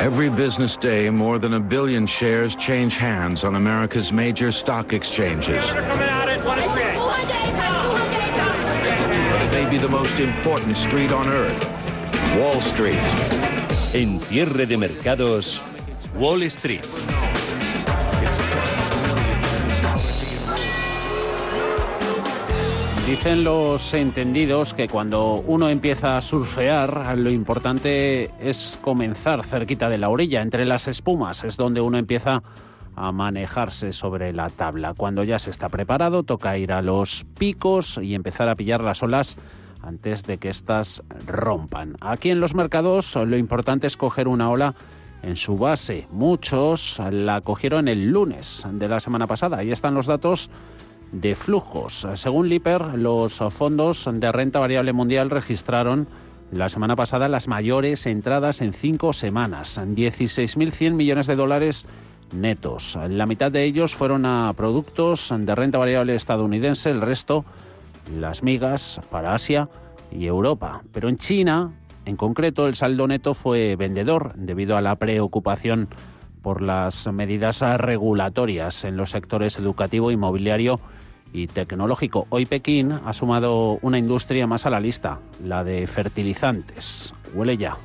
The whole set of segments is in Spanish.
Every business day, more than a billion shares change hands on America's major stock exchanges. Maybe the most important street on earth, Wall Street. En cierre de mercados, Wall Street. Dicen los entendidos que cuando uno empieza a surfear, lo importante es comenzar cerquita de la orilla, entre las espumas, es donde uno empieza a manejarse sobre la tabla. Cuando ya se está preparado, toca ir a los picos y empezar a pillar las olas antes de que éstas rompan. Aquí en los mercados lo importante es coger una ola en su base. Muchos la cogieron el lunes de la semana pasada. Ahí están los datos de flujos. Según Lipper, los fondos de renta variable mundial registraron la semana pasada las mayores entradas en cinco semanas, 16.100 millones de dólares netos. La mitad de ellos fueron a productos de renta variable estadounidense, el resto las migas para Asia y Europa. Pero en China, en concreto, el saldo neto fue vendedor debido a la preocupación por las medidas regulatorias en los sectores educativo, inmobiliario y tecnológico. Hoy Pekín ha sumado una industria más a la lista, la de fertilizantes. Huele ya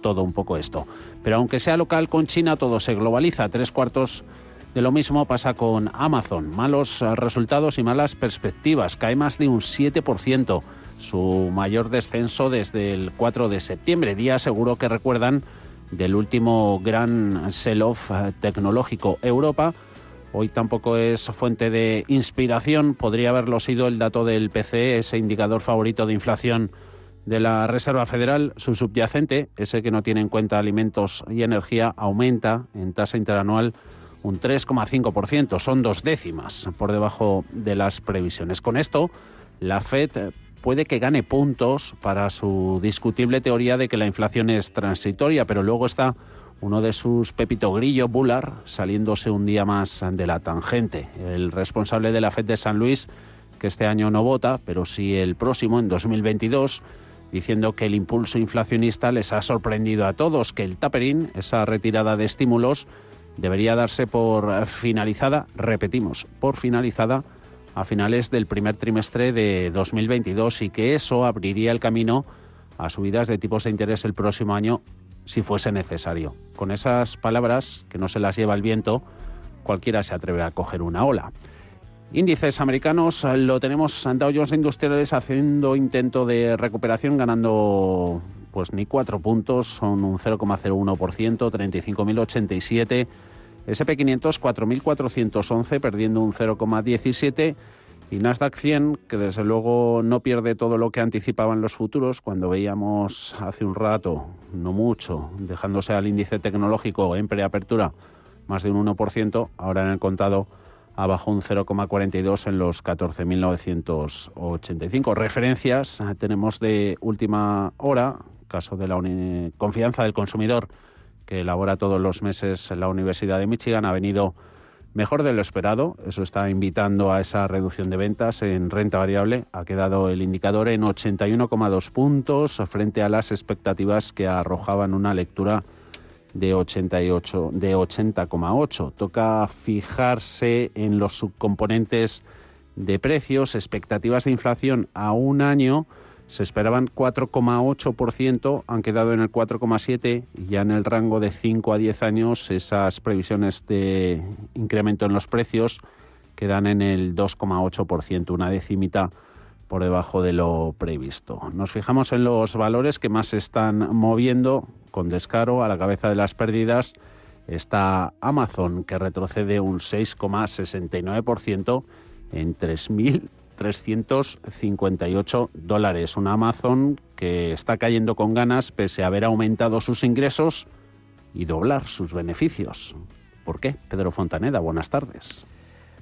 todo un poco esto. Pero aunque sea local con China, todo se globaliza. Tres cuartos de lo mismo pasa con Amazon. Malos resultados y malas perspectivas. Cae más de un 7%, su mayor descenso desde el 4 de septiembre, día seguro que recuerdan del último gran sell-off tecnológico. Europa Hoy tampoco es fuente de inspiración. Podría haberlo sido el dato del PCE, ese indicador favorito de inflación de la Reserva Federal. Su subyacente, ese que no tiene en cuenta alimentos y energía, aumenta en tasa interanual un 3,5%. Son dos décimas por debajo de las previsiones. Con esto, la Fed puede que gane puntos para su discutible teoría de que la inflación es transitoria, pero luego está uno de sus Pepito Grillo, Bular, saliéndose un día más de la tangente. El responsable de la FED de San Luis, que este año no vota, pero sí el próximo, en 2022, diciendo que el impulso inflacionista les ha sorprendido a todos, que el tapering, esa retirada de estímulos, debería darse por finalizada, repetimos, por finalizada a finales del primer trimestre de 2022 y que eso abriría el camino a subidas de tipos de interés el próximo año si fuese necesario. Con esas palabras, que no se las lleva el viento, cualquiera se atreve a coger una ola. Índices americanos lo tenemos Dow Jones Industriales haciendo intento de recuperación, ganando pues ni cuatro puntos, son un 0,01%, 35.087. SP500 4.411, perdiendo un 0,17 y Nasdaq 100, que desde luego no pierde todo lo que anticipaban los futuros, cuando veíamos hace un rato, no mucho, dejándose al índice tecnológico en preapertura más de un 1%, ahora en el contado abajo un 0,42 en los 14.985. Referencias tenemos de última hora, caso de la confianza del consumidor que elabora todos los meses la Universidad de Michigan, ha venido Mejor de lo esperado, eso está invitando a esa reducción de ventas en renta variable. Ha quedado el indicador en 81,2 puntos frente a las expectativas que arrojaban una lectura de 88 de 80,8. Toca fijarse en los subcomponentes de precios, expectativas de inflación a un año se esperaban 4,8%, han quedado en el 4,7% y ya en el rango de 5 a 10 años esas previsiones de incremento en los precios quedan en el 2,8%, una decimita por debajo de lo previsto. Nos fijamos en los valores que más se están moviendo con descaro a la cabeza de las pérdidas. Está Amazon, que retrocede un 6,69% en 3.000 358 dólares. Un Amazon que está cayendo con ganas pese a haber aumentado sus ingresos y doblar sus beneficios. ¿Por qué? Pedro Fontaneda, buenas tardes.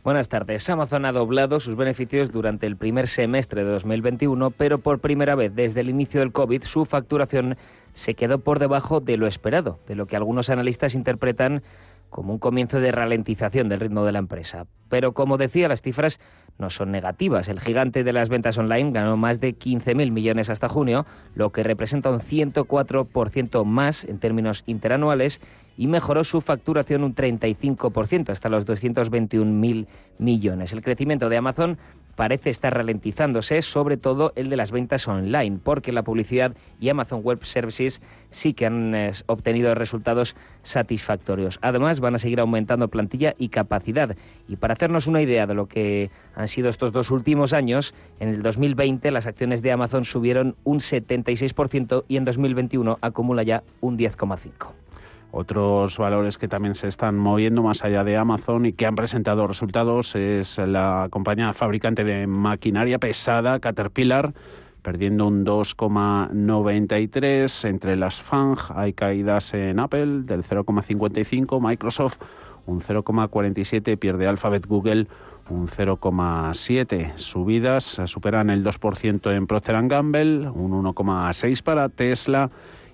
Buenas tardes. Amazon ha doblado sus beneficios durante el primer semestre de 2021, pero por primera vez desde el inicio del COVID su facturación se quedó por debajo de lo esperado, de lo que algunos analistas interpretan como un comienzo de ralentización del ritmo de la empresa. Pero como decía, las cifras no son negativas. El gigante de las ventas online ganó más de 15.000 millones hasta junio, lo que representa un 104% más en términos interanuales y mejoró su facturación un 35% hasta los 221.000 millones. El crecimiento de Amazon parece estar ralentizándose, sobre todo el de las ventas online, porque la publicidad y Amazon Web Services sí que han eh, obtenido resultados satisfactorios. Además, van a seguir aumentando plantilla y capacidad. Y para hacernos una idea de lo que han sido estos dos últimos años, en el 2020 las acciones de Amazon subieron un 76% y en 2021 acumula ya un 10,5%. Otros valores que también se están moviendo más allá de Amazon y que han presentado resultados es la compañía fabricante de maquinaria pesada Caterpillar, perdiendo un 2,93. Entre las FANG hay caídas en Apple del 0,55, Microsoft un 0,47, pierde Alphabet Google un 0,7. Subidas superan el 2% en Procter Gamble, un 1,6 para Tesla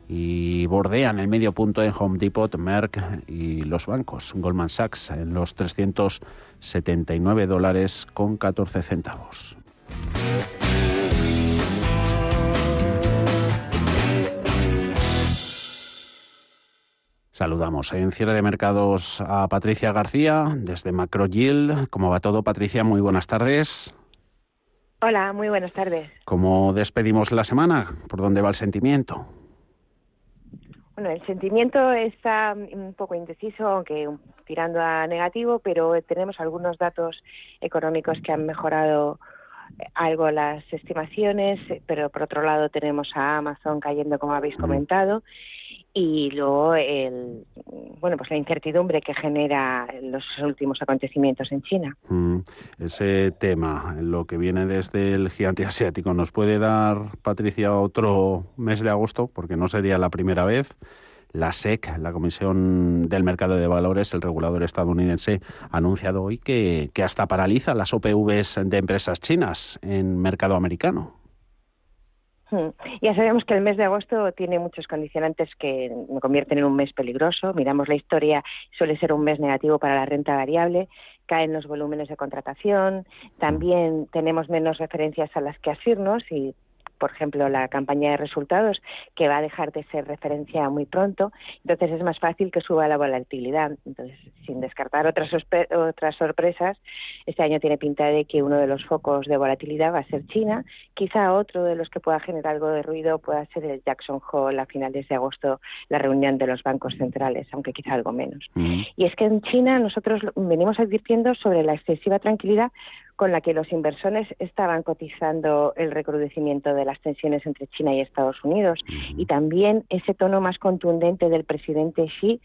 y bordean el medio punto en Home Depot, Merck y los bancos. Goldman Sachs en los 379 dólares con 14 centavos. Saludamos en cierre de mercados a Patricia García desde Macro Yield. ¿Cómo va todo, Patricia? Muy buenas tardes. Hola, muy buenas tardes. ¿Cómo despedimos la semana? ¿Por dónde va el sentimiento? Bueno, el sentimiento está un poco indeciso, aunque tirando a negativo, pero tenemos algunos datos económicos que han mejorado algo las estimaciones, pero por otro lado tenemos a Amazon cayendo, como habéis comentado, y luego el bueno pues la incertidumbre que genera los últimos acontecimientos en China. Mm, ese tema, lo que viene desde el gigante asiático, ¿nos puede dar, Patricia, otro mes de agosto? Porque no sería la primera vez. La SEC, la Comisión del Mercado de Valores, el regulador estadounidense, ha anunciado hoy que, que hasta paraliza las OPVs de empresas chinas en mercado americano. Hmm. Ya sabemos que el mes de agosto tiene muchos condicionantes que me convierten en un mes peligroso. Miramos la historia, suele ser un mes negativo para la renta variable, caen los volúmenes de contratación, también tenemos menos referencias a las que asirnos y por ejemplo, la campaña de resultados, que va a dejar de ser referencia muy pronto, entonces es más fácil que suba la volatilidad. Entonces, sin descartar otras, otras sorpresas, este año tiene pinta de que uno de los focos de volatilidad va a ser China. Quizá otro de los que pueda generar algo de ruido pueda ser el Jackson Hole a finales de agosto, la reunión de los bancos centrales, aunque quizá algo menos. Y es que en China nosotros venimos advirtiendo sobre la excesiva tranquilidad con la que los inversores estaban cotizando el recrudecimiento de las tensiones entre China y Estados Unidos. Y también ese tono más contundente del presidente Xi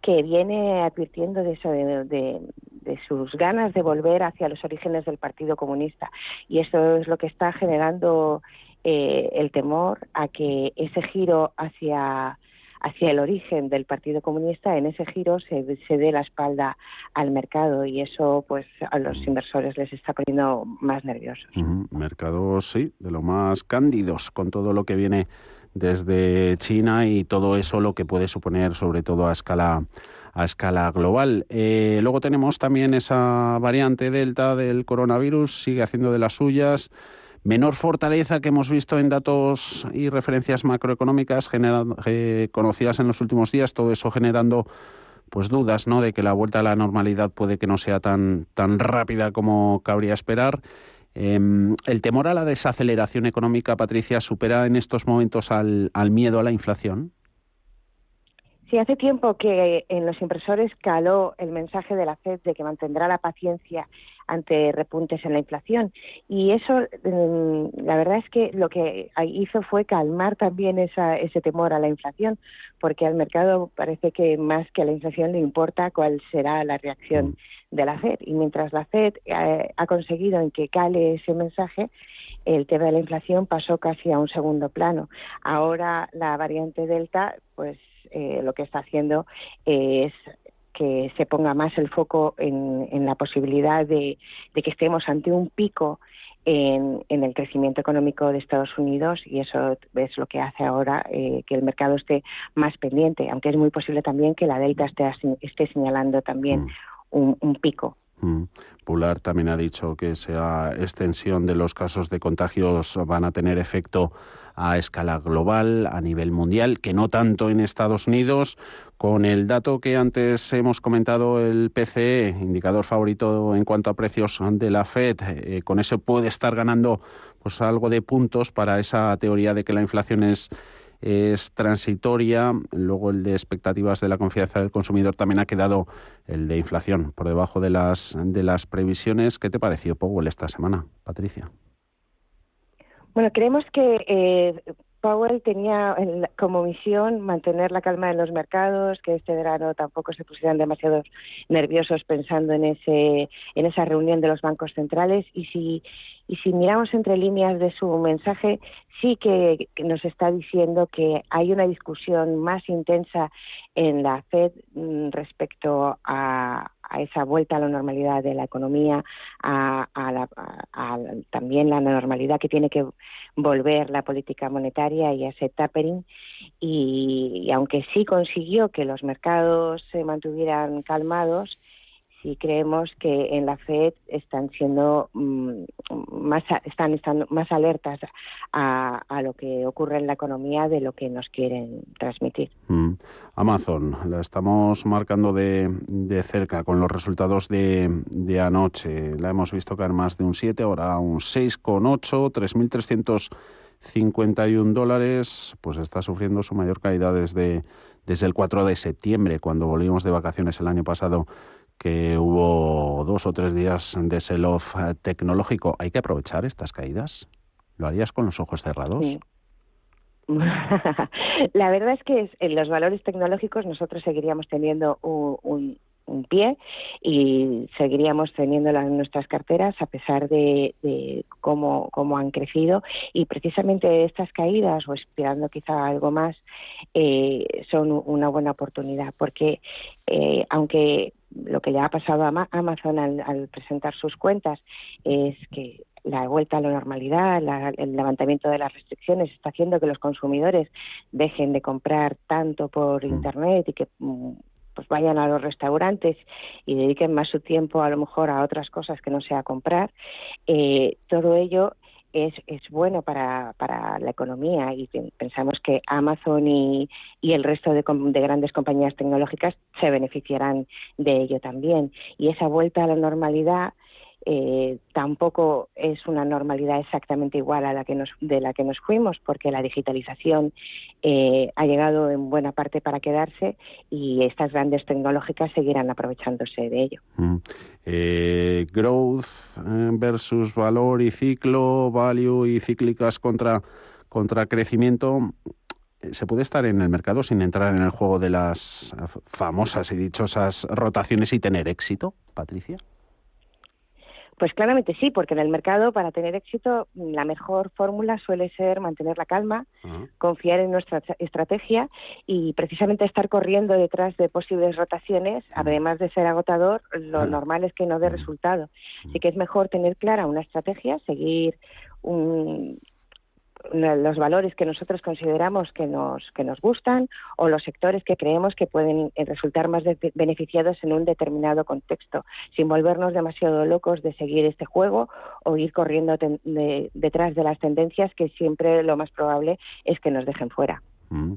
que viene advirtiendo de, eso, de, sus ganas de volver hacia los orígenes del Partido Comunista. Y eso es lo que está generando eh, el temor a que ese giro hacia hacia el origen del Partido Comunista, en ese giro se, se dé la espalda al mercado y eso pues a los inversores les está poniendo más nerviosos. Mercados, sí, de lo más cándidos con todo lo que viene desde China y todo eso lo que puede suponer sobre todo a escala a escala global. Eh, luego tenemos también esa variante delta del coronavirus, sigue haciendo de las suyas menor fortaleza que hemos visto en datos y referencias macroeconómicas eh, conocidas en los últimos días, todo eso generando pues dudas ¿no? de que la vuelta a la normalidad puede que no sea tan, tan rápida como cabría esperar. Em, ¿El temor a la desaceleración económica, Patricia, supera en estos momentos al, al miedo a la inflación? Sí, hace tiempo que en los impresores caló el mensaje de la FED de que mantendrá la paciencia ante repuntes en la inflación. Y eso, mm, la verdad es que lo que hizo fue calmar también esa, ese temor a la inflación, porque al mercado parece que más que a la inflación le importa cuál será la reacción de la FED. Y mientras la FED eh, ha conseguido en que cale ese mensaje, el tema de la inflación pasó casi a un segundo plano. Ahora la variante Delta, pues eh, lo que está haciendo es que se ponga más el foco en, la posibilidad de, que estemos ante un pico en, el crecimiento económico de Estados Unidos y eso es lo que hace ahora eh, que el mercado esté más pendiente, aunque es muy posible también que la Delta esté, esté señalando también mm. un, pico. Mm. Pular también ha dicho que esa extensión de los casos de contagios van a tener efecto a escala global, a nivel mundial, que no tanto en Estados Unidos. Con el dato que antes hemos comentado, el PCE, indicador favorito en cuanto a precios de la Fed, eh, con eso puede estar ganando pues algo de puntos para esa teoría de que la inflación es es transitoria. Luego el de expectativas de la confianza del consumidor también ha quedado el de inflación por debajo de las de las previsiones. ¿Qué te pareció Powell esta semana, Patricia? Bueno, creemos que eh, Powell tenía como misión mantener la calma en los mercados, que este verano tampoco se pusieran demasiado nerviosos pensando en ese en esa reunión de los bancos centrales. Y si y si miramos entre líneas de su mensaje, sí que, nos está diciendo que hay una discusión más intensa en la Fed mm, respecto a, esa vuelta a la normalidad de la economía, a, también la normalidad que tiene que volver la política monetaria y a ese tapering. y aunque sí consiguió que los mercados se mantuvieran calmados, sí creemos que en la Fed están siendo mm, más están estando más alertas a, lo que ocurre en la economía de lo que nos quieren transmitir. Mm. Amazon la estamos marcando de, de cerca con los resultados de, de, anoche. La hemos visto caer más de un 7, ahora un 6,8, 3.351 dólares. Pues está sufriendo su mayor caída desde desde el 4 de septiembre, cuando volvimos de vacaciones el año pasado que hubo dos o tres días de sell-off eh, tecnológico. ¿Hay que aprovechar estas caídas? ¿Lo harías con los ojos cerrados? La verdad es que en los valores tecnológicos nosotros seguiríamos teniendo un, pie y seguiríamos teniendo en nuestras carteras a pesar de, cómo, cómo, han crecido y precisamente estas caídas o esperando quizá algo más eh, son una buena oportunidad porque eh, aunque lo que ya ha pasado a Amazon al, presentar sus cuentas es que la vuelta a la normalidad, el levantamiento de las restricciones está haciendo que los consumidores dejen de comprar tanto por mm. Internet y que mm, pues vayan a los restaurantes y dediquen más su tiempo a lo mejor a otras cosas que no sea comprar. Eh, todo ello es, es bueno para, para la economía y pensamos que Amazon y, y el resto de, de, grandes compañías tecnológicas se beneficiarán de ello también. Y esa vuelta a la normalidad eh, tampoco es una normalidad exactamente igual a la que nos, de la que nos fuimos, porque la digitalización eh, ha llegado en buena parte para quedarse y estas grandes tecnológicas seguirán aprovechándose de ello. Mm. Eh, growth versus valor y ciclo, value y cíclicas contra, contra crecimiento. ¿Se puede estar en el mercado sin entrar en el juego de las famosas y dichosas rotaciones y tener éxito, Patricia? Pues claramente sí, porque en el mercado para tener éxito la mejor fórmula suele ser mantener la calma, confiar en nuestra estrategia y precisamente estar corriendo detrás de posibles rotaciones, además de ser agotador, lo normal es que no dé resultado. Así que es mejor tener clara una estrategia, seguir un, los valores que nosotros consideramos que nos, que nos gustan o los sectores que creemos que pueden eh, resultar más beneficiados en un determinado contexto, sin volvernos demasiado locos de seguir este juego o ir corriendo detrás de las tendencias que siempre lo más probable es que nos dejen fuera. Mm.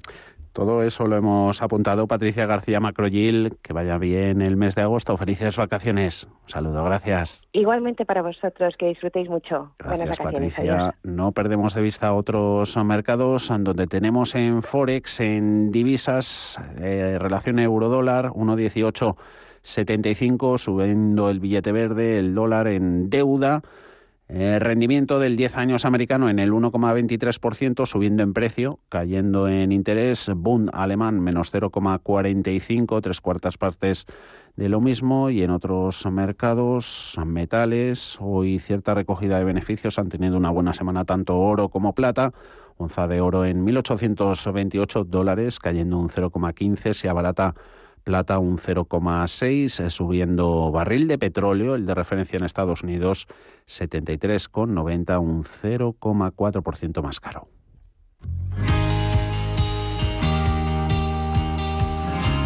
Todo eso lo hemos apuntado. Patricia García Macroyil, que vaya bien el mes de agosto. Felices vacaciones. Un saludo, gracias. Igualmente para vosotros, que disfrutéis mucho. Gracias, Patricia. No perdemos de vista otros mercados donde tenemos en Forex, en divisas, eh, relación euro-dólar, 1,1875, subiendo el billete verde, el dólar en deuda. Eh, rendimiento del 10 años americano en el 1,23%, subiendo en precio, cayendo en interés. Bund alemán menos 0,45, tres cuartas partes de lo mismo. Y en otros mercados, metales, hoy cierta recogida de beneficios han tenido una buena semana tanto oro como plata. Onza de oro en 1.828 dólares, cayendo un 0,15, se abarata plata un 0,6, subiendo barril de petróleo, el de referencia en Estados Unidos 73,90, un 0,4% más caro.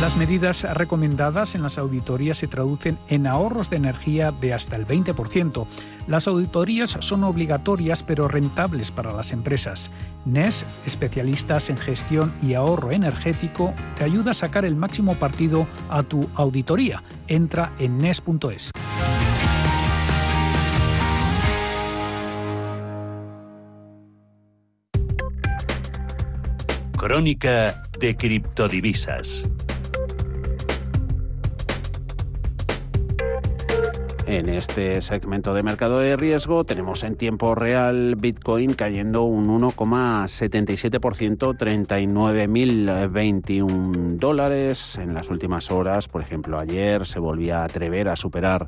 Las medidas recomendadas en las auditorías se traducen en ahorros de energía de hasta el 20%. Las auditorías son obligatorias pero rentables para las empresas. NES, especialistas en gestión y ahorro energético, te ayuda a sacar el máximo partido a tu auditoría. Entra en NES.es. Crónica de criptodivisas. En este segmento de mercado de riesgo tenemos en tiempo real Bitcoin cayendo un 1,77%, 39.021 dólares. En las últimas horas, por ejemplo, ayer se volvía a atrever a superar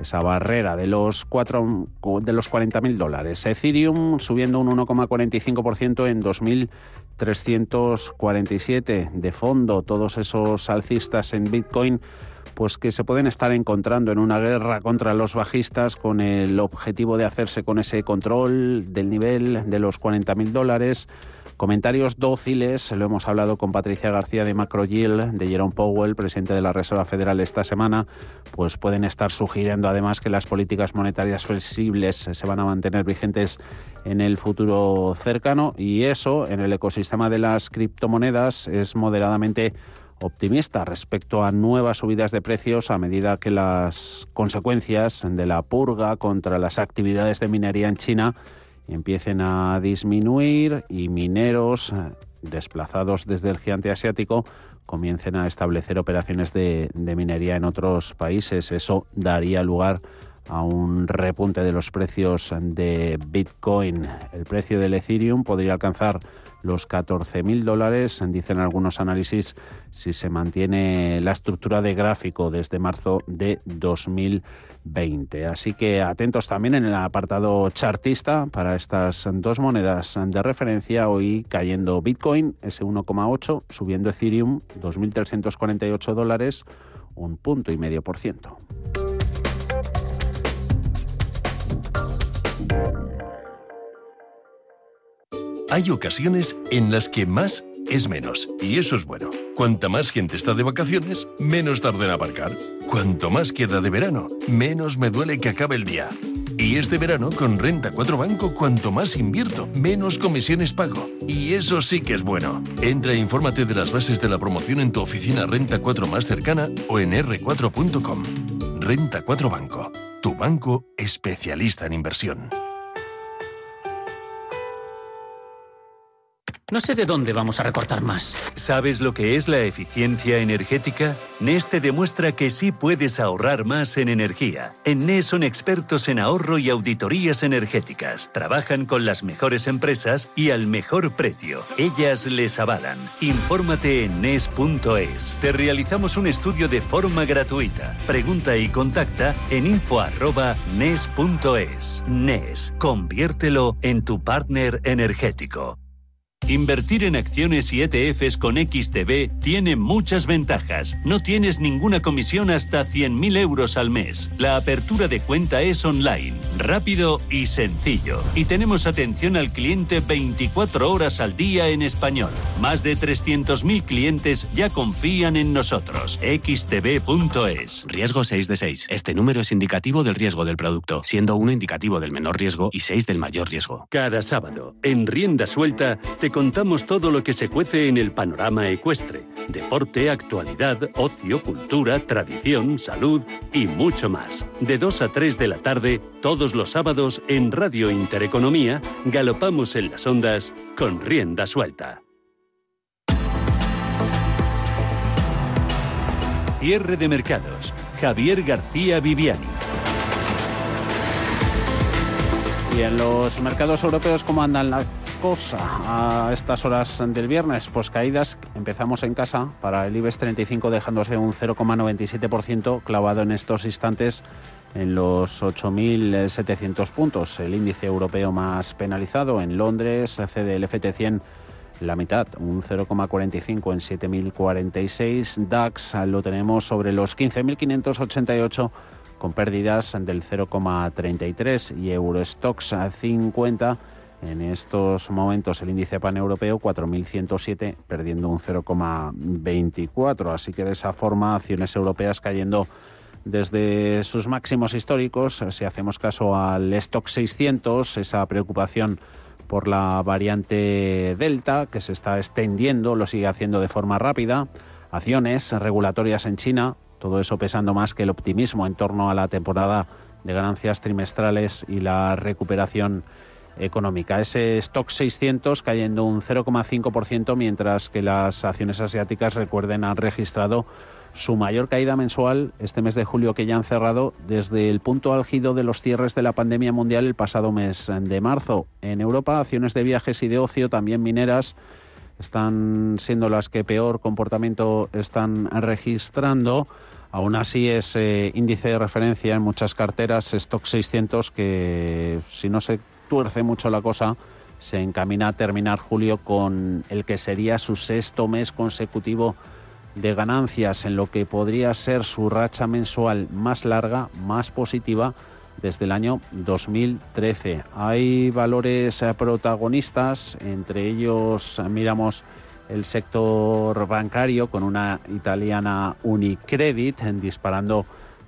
esa barrera de los, de los 40.000 dólares. Ethereum subiendo un 1,45% en 2.347. De fondo, todos esos alcistas en Bitcoin pues que se pueden estar encontrando en una guerra contra los bajistas con el objetivo de hacerse con ese control del nivel de los 40.000 dólares. Comentarios dóciles, lo hemos hablado con Patricia García de Macroyield, de Jerome Powell, presidente de la Reserva Federal esta semana, pues pueden estar sugiriendo además que las políticas monetarias flexibles se van a mantener vigentes en el futuro cercano y eso en el ecosistema de las criptomonedas es moderadamente optimista respecto a nuevas subidas de precios a medida que las consecuencias de la purga contra las actividades de minería en China empiecen a disminuir y mineros eh, desplazados desde el gigante asiático comiencen a establecer operaciones de, de minería en otros países. Eso daría lugar a un repunte de los precios de Bitcoin. El precio del Ethereum podría alcanzar los 14.000 dólares, dicen algunos análisis, si se mantiene la estructura de gráfico desde marzo de 2020. Así que atentos también en el apartado chartista para estas dos monedas de referencia. Hoy cayendo Bitcoin, ese 1,8, subiendo Ethereum, 2.348 dólares, un punto y medio por ciento. Hay ocasiones en las que más es menos, y eso es bueno. Cuanta más gente está de vacaciones, menos tarda en aparcar. Cuanto más queda de verano, menos me duele que acabe el día. Y este verano, con Renta 4 Banco, cuanto más invierto, menos comisiones pago. Y eso sí que es bueno. Entra e infórmate de las bases de la promoción en tu oficina Renta 4 más cercana o en r4.com. Renta 4 Banco, tu banco especialista en inversión. No sé de dónde vamos a recortar más. ¿Sabes lo que es la eficiencia energética? NES te demuestra que sí puedes ahorrar más en energía. En NES son expertos en ahorro y auditorías energéticas. Trabajan con las mejores empresas y al mejor precio. Ellas les avalan. Infórmate en NES.es. Te realizamos un estudio de forma gratuita. Pregunta y contacta en info.nes.es. NES, conviértelo en tu partner energético. Invertir en acciones y ETFs con XTB tiene muchas ventajas. No tienes ninguna comisión hasta 100.000 euros al mes. La apertura de cuenta es online, rápido y sencillo. Y tenemos atención al cliente 24 horas al día en español. Más de 300.000 clientes ya confían en nosotros. XTB.es. Riesgo 6 de 6. Este número es indicativo del riesgo del producto, siendo 1 indicativo del menor riesgo y 6 del mayor riesgo. Cada sábado, en Rienda Suelta, te contamos todo lo que se cuece en el panorama ecuestre. Deporte, actualidad, ocio, cultura, tradición, salud y mucho más. De 2 a 3 de la tarde, todos los sábados en Radio Intereconomía, galopamos en las ondas con rienda suelta. Cierre de mercados. Javier García Viviani. Y en los mercados europeos, ¿cómo andan las cosas a estas horas del viernes? Pues caídas, empezamos en casa para el IBEX 35 dejándose un 0,97% clavado en estos instantes en los 8.700 puntos. El índice europeo más penalizado en Londres, cede el FT100 la mitad, un 0,45 en 7.046. DAX lo tenemos sobre los 15.588 con pérdidas del 0,33 y Eurostox 50 en estos momentos el índice paneuropeo 4.107 perdiendo un 0,24. Así que de esa forma acciones europeas cayendo desde sus máximos históricos. Si hacemos caso al stock 600, esa preocupación por la variante Delta que se está extendiendo, lo sigue haciendo de forma rápida. Acciones regulatorias en China, todo eso pesando más que el optimismo en torno a la temporada de ganancias trimestrales y la recuperación económica. Ese stock 600 cayendo un 0,5%, mientras que las acciones asiáticas, recuerden, han registrado su mayor caída mensual este mes de julio que ya han cerrado desde el punto álgido de los cierres de la pandemia mundial el pasado mes de marzo. En Europa, acciones de viajes y de ocio, también mineras, están siendo las que peor comportamiento están registrando. Aún así, ese índice de referencia en muchas carteras, Stock 600, que si no se tuerce mucho la cosa, se encamina a terminar julio con el que sería su sexto mes consecutivo de ganancias en lo que podría ser su racha mensual más larga, más positiva desde el año 2013. Hay valores eh, protagonistas, entre ellos eh, miramos el sector bancario con una italiana Unicredit disparando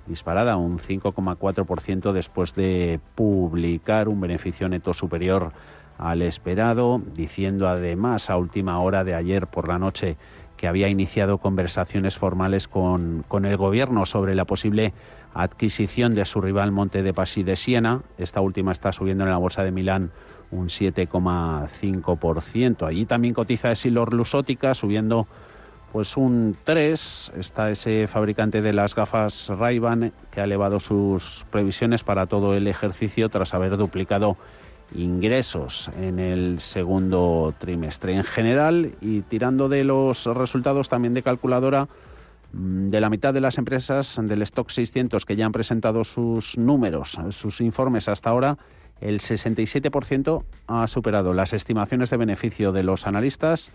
disparada un 5,4% después de publicar un beneficio neto superior al esperado, diciendo además a última hora de ayer por la noche que había iniciado conversaciones formales con, con, el gobierno sobre la posible adquisición de su rival Monte de Paschi de Siena. Esta última está subiendo en la bolsa de Milán un 7,5%. Allí también cotiza Essilor Lusótica subiendo pues un 3 está ese fabricante de las gafas Ray-Ban que ha elevado sus previsiones para todo el ejercicio tras haber duplicado ingresos en el segundo trimestre. En general, y tirando de los resultados también de calculadora, mm, de la mitad de las empresas del stock 600 que ya han presentado sus números, sus informes hasta ahora, el 67% ha superado las estimaciones de beneficio de los analistas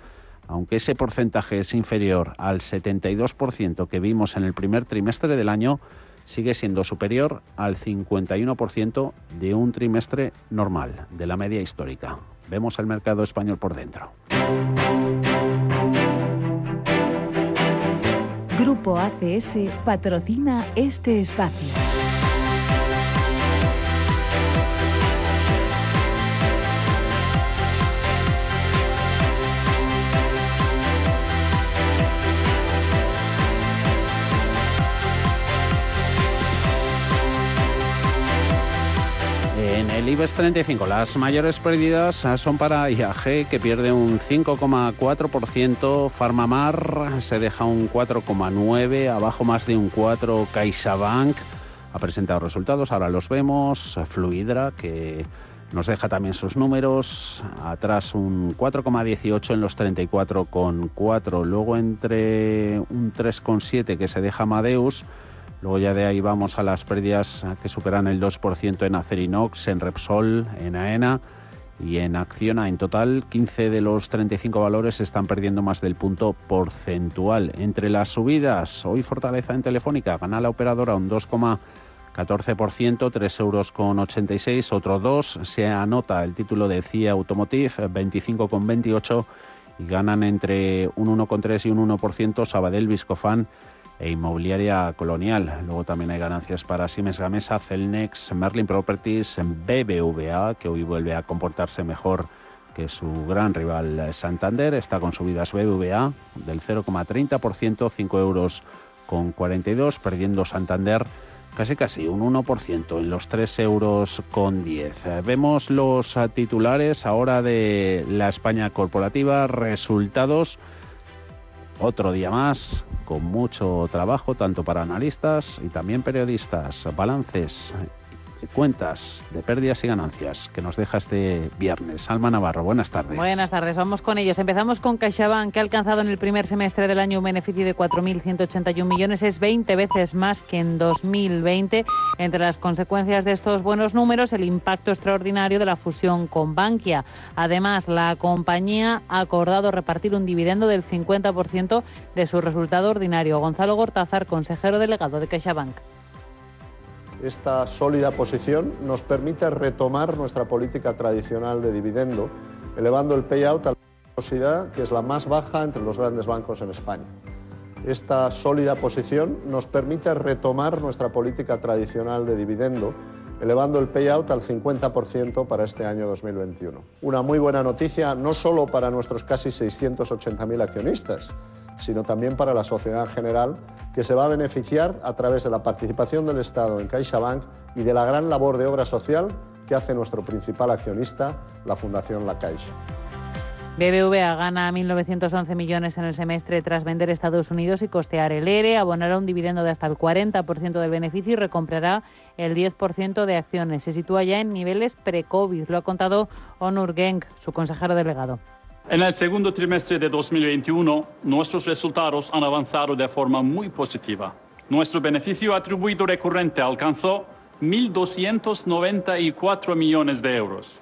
aunque ese porcentaje es inferior al 72% que vimos en el primer trimestre del año, sigue siendo superior al 51% de un trimestre normal, de la media histórica. Vemos el mercado español por dentro. Grupo ACS patrocina este espacio. El IBEX 35, las mayores pérdidas son para IAG, que pierde un 5,4%, Farmamar se deja un 4,9%, abajo más de un 4%, CaixaBank ha presentado resultados, ahora los vemos, Fluidra, que nos deja también sus números, atrás un 4,18 en los 34,4, luego entre un 3,7 que se deja Amadeus, Luego ya de ahí vamos a las pérdidas que superan el 2% en Acerinox, en Repsol, en AENA y en Acciona. En total, 15 de los 35 valores están perdiendo más del punto porcentual. Entre las subidas, hoy fortaleza en Telefónica, gana la operadora un 2,14%, 3 euros con 86, otro 2, se anota el título de CIA Automotive, 25,28 y ganan entre un 1,3 y un 1% Sabadell, Viscofan e Inmobiliaria Colonial. Luego también hay ganancias para Siemens Gamesa, Celnex, Merlin Properties, BBVA, que hoy vuelve a comportarse mejor que su gran rival Santander. Está con subidas BBVA del 0,30%, 5 euros con 42, perdiendo Santander casi casi un 1% en los 3 euros con 10. Vemos los titulares ahora de la España corporativa, resultados otro día más con mucho trabajo tanto para analistas y también periodistas, balances cuentas de pérdidas y ganancias que nos deja este viernes. Alma Navarro, buenas tardes. Buenas tardes, vamos con ellos. Empezamos con CaixaBank, que ha alcanzado en el primer semestre del año un beneficio de 4.181 millones, es 20 veces más que en 2020. Entre las consecuencias de estos buenos números, el impacto extraordinario de la fusión con Bankia. Además, la compañía ha acordado repartir un dividendo del 50% de su resultado ordinario. Gonzalo Gortázar, consejero delegado de CaixaBank. Esta sólida posición nos permite retomar nuestra política tradicional de dividendo, elevando el payout a la velocidad que es la más baja entre los grandes bancos en España. Esta sólida posición nos permite retomar nuestra política tradicional de dividendo, elevando el payout al 50% para este año 2021. Una muy buena noticia no solo para nuestros casi 680.000 accionistas, sino también para la sociedad en general, que se va a beneficiar a través de la participación del Estado en CaixaBank y de la gran labor de obra social que hace nuestro principal accionista, la Fundación La Caixa. BBVA gana 1.911 millones en el semestre tras vender Estados Unidos y costear el ERE, abonará un dividendo de hasta el 40% del beneficio y recomprará el 10% de acciones. Se sitúa ya en niveles pre-COVID, lo ha contado Onur Genk, su consejero delegado. En el segundo trimestre de 2021, nuestros resultados han avanzado de forma muy positiva. Nuestro beneficio atribuido recurrente alcanzó 1.294 millones de euros,